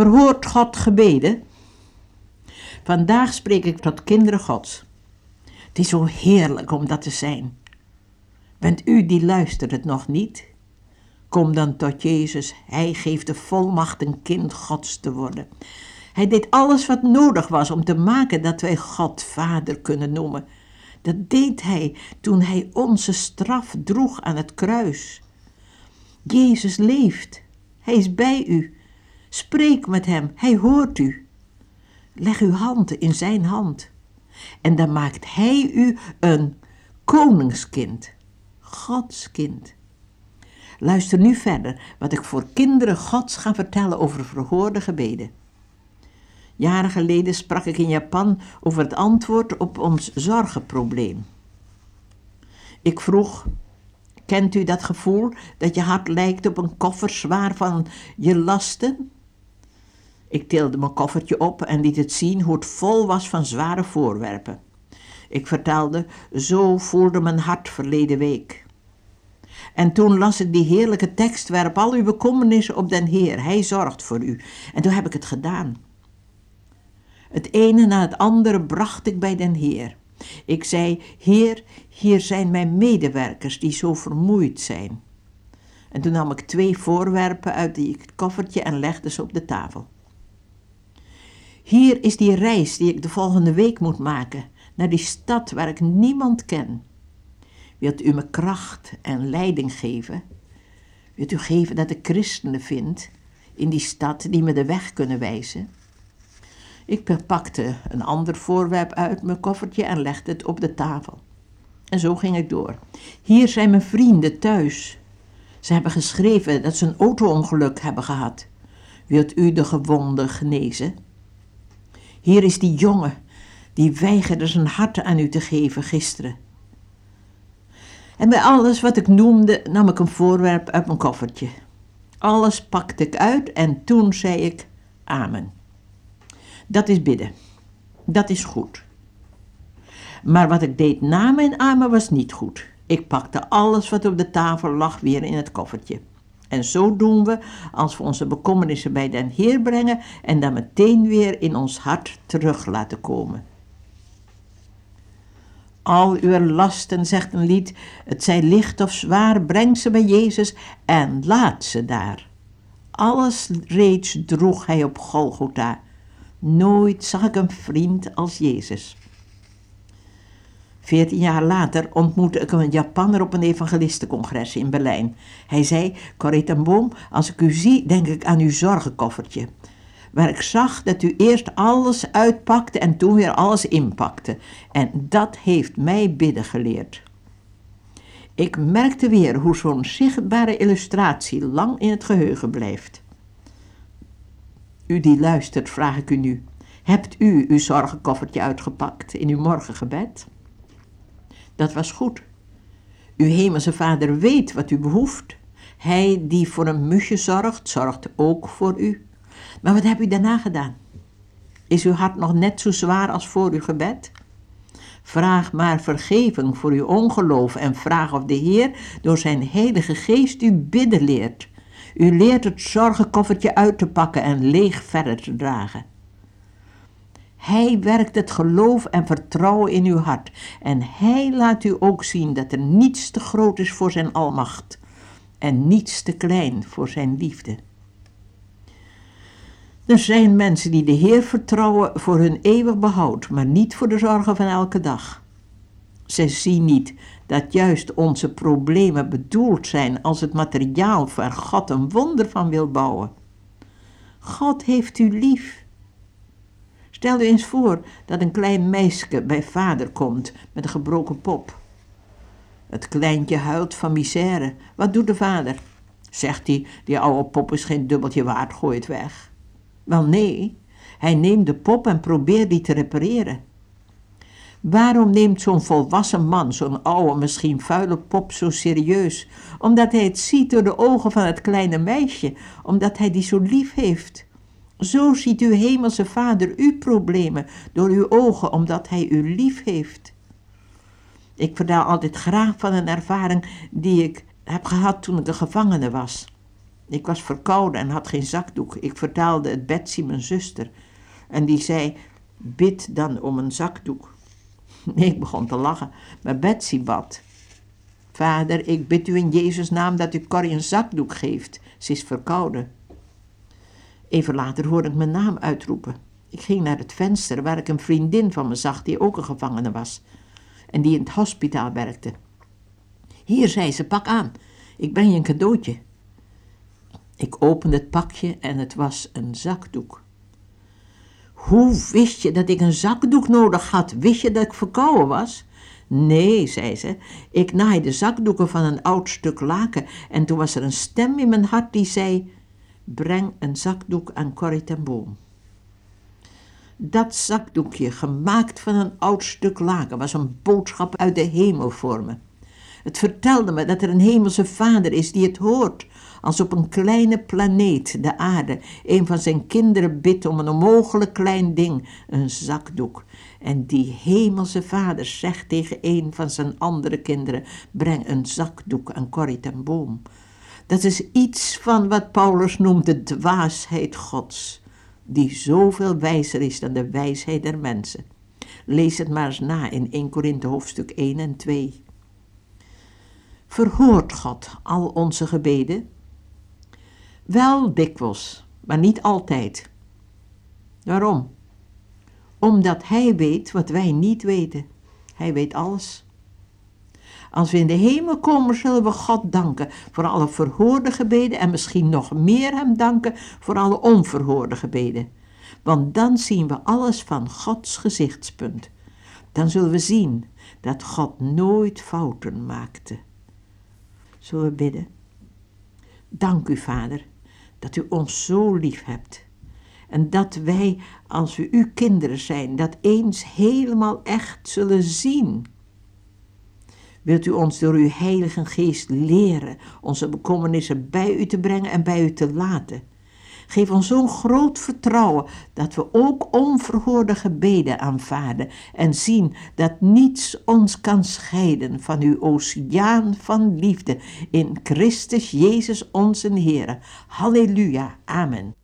Verhoort God gebeden? Vandaag spreek ik tot kinderen Gods. Het is zo heerlijk om dat te zijn. Bent u die luistert het nog niet? Kom dan tot Jezus. Hij geeft de volmacht een kind Gods te worden. Hij deed alles wat nodig was om te maken dat wij God Vader kunnen noemen. Dat deed hij toen hij onze straf droeg aan het kruis. Jezus leeft. Hij is bij u. Spreek met hem. Hij hoort u. Leg uw hand in zijn hand. En dan maakt hij u een koningskind. Gods kind. Luister nu verder wat ik voor kinderen Gods ga vertellen over verhoorde gebeden. Jaren geleden sprak ik in Japan over het antwoord op ons zorgenprobleem. Ik vroeg: Kent u dat gevoel dat je hart lijkt op een koffer zwaar van je lasten? Ik tilde mijn koffertje op en liet het zien hoe het vol was van zware voorwerpen. Ik vertelde: Zo voelde mijn hart verleden week. En toen las ik die heerlijke tekst: Werp al uw bekommernissen op den Heer, Hij zorgt voor u. En toen heb ik het gedaan. Het ene na het andere bracht ik bij den Heer. Ik zei: Heer, hier zijn mijn medewerkers die zo vermoeid zijn. En toen nam ik twee voorwerpen uit die koffertje en legde ze op de tafel. Hier is die reis die ik de volgende week moet maken, naar die stad waar ik niemand ken. Wilt u me kracht en leiding geven? Wilt u geven dat ik christenen vind in die stad die me de weg kunnen wijzen? Ik pakte een ander voorwerp uit mijn koffertje en legde het op de tafel. En zo ging ik door. Hier zijn mijn vrienden thuis. Ze hebben geschreven dat ze een auto-ongeluk hebben gehad. Wilt u de gewonden genezen? Hier is die jongen die weigerde zijn hart aan u te geven gisteren. En bij alles wat ik noemde nam ik een voorwerp uit mijn koffertje. Alles pakte ik uit en toen zei ik amen. Dat is bidden. Dat is goed. Maar wat ik deed na mijn amen was niet goed. Ik pakte alles wat op de tafel lag weer in het koffertje. En zo doen we als we onze bekommernissen bij den Heer brengen en dan meteen weer in ons hart terug laten komen. Al uw lasten, zegt een lied, het zij licht of zwaar, breng ze bij Jezus en laat ze daar. Alles reeds droeg hij op Golgotha. Nooit zag ik een vriend als Jezus. Veertien jaar later ontmoette ik een Japanner op een evangelistencongres in Berlijn. Hij zei, Corrie Boom, als ik u zie, denk ik aan uw zorgenkoffertje. Waar ik zag dat u eerst alles uitpakte en toen weer alles inpakte. En dat heeft mij bidden geleerd. Ik merkte weer hoe zo'n zichtbare illustratie lang in het geheugen blijft. U die luistert, vraag ik u nu. Hebt u uw zorgenkoffertje uitgepakt in uw morgengebed? Dat was goed. Uw hemelse vader weet wat u behoeft. Hij die voor een musje zorgt, zorgt ook voor u. Maar wat hebt u daarna gedaan? Is uw hart nog net zo zwaar als voor uw gebed? Vraag maar vergeving voor uw ongeloof en vraag of de Heer door zijn heilige geest u bidden leert. U leert het zorgenkoffertje uit te pakken en leeg verder te dragen. Hij werkt het geloof en vertrouwen in uw hart. En hij laat u ook zien dat er niets te groot is voor zijn almacht en niets te klein voor zijn liefde. Er zijn mensen die de Heer vertrouwen voor hun eeuwig behoud, maar niet voor de zorgen van elke dag. Zij zien niet dat juist onze problemen bedoeld zijn als het materiaal waar God een wonder van wil bouwen. God heeft u lief. Stel u eens voor dat een klein meisje bij vader komt met een gebroken pop. Het kleintje huilt van misère. Wat doet de vader? Zegt hij, die oude pop is geen dubbeltje waard, gooi het weg. Wel nee, hij neemt de pop en probeert die te repareren. Waarom neemt zo'n volwassen man zo'n oude, misschien vuile pop zo serieus? Omdat hij het ziet door de ogen van het kleine meisje, omdat hij die zo lief heeft. Zo ziet uw hemelse vader uw problemen door uw ogen, omdat hij u lief heeft. Ik vertel altijd graag van een ervaring die ik heb gehad toen ik een gevangene was. Ik was verkouden en had geen zakdoek. Ik vertaalde het Betsy, mijn zuster. En die zei, bid dan om een zakdoek. Ik begon te lachen, maar Betsy bad. Vader, ik bid u in Jezus' naam dat u Corrie een zakdoek geeft. Ze is verkouden. Even later hoorde ik mijn naam uitroepen. Ik ging naar het venster waar ik een vriendin van me zag die ook een gevangene was en die in het hospitaal werkte. Hier, zei ze, pak aan. Ik breng je een cadeautje. Ik opende het pakje en het was een zakdoek. Hoe wist je dat ik een zakdoek nodig had? Wist je dat ik verkouden was? Nee, zei ze, ik naaide zakdoeken van een oud stuk laken en toen was er een stem in mijn hart die zei, breng een zakdoek aan Corrie ten Boom. Dat zakdoekje, gemaakt van een oud stuk laken, was een boodschap uit de hemel voor me. Het vertelde me dat er een hemelse vader is die het hoort, als op een kleine planeet, de aarde, een van zijn kinderen bidt om een onmogelijk klein ding, een zakdoek. En die hemelse vader zegt tegen een van zijn andere kinderen, breng een zakdoek aan Corrie ten Boom. Dat is iets van wat Paulus noemt de dwaasheid gods, die zoveel wijzer is dan de wijsheid der mensen. Lees het maar eens na in 1 Korinthe hoofdstuk 1 en 2. Verhoort God al onze gebeden? Wel dikwijls, maar niet altijd. Waarom? Omdat Hij weet wat wij niet weten. Hij weet alles. Als we in de hemel komen, zullen we God danken voor alle verhoorde gebeden en misschien nog meer Hem danken voor alle onverhoorde gebeden. Want dan zien we alles van Gods gezichtspunt. Dan zullen we zien dat God nooit fouten maakte. Zullen we bidden? Dank u, Vader, dat u ons zo lief hebt. En dat wij, als we uw kinderen zijn, dat eens helemaal echt zullen zien. Wilt u ons door uw Heilige Geest leren onze bekommernissen bij u te brengen en bij u te laten? Geef ons zo'n groot vertrouwen dat we ook onverhoorde gebeden aanvaarden en zien dat niets ons kan scheiden van uw oceaan van liefde in Christus Jezus onze Heer. Halleluja. Amen.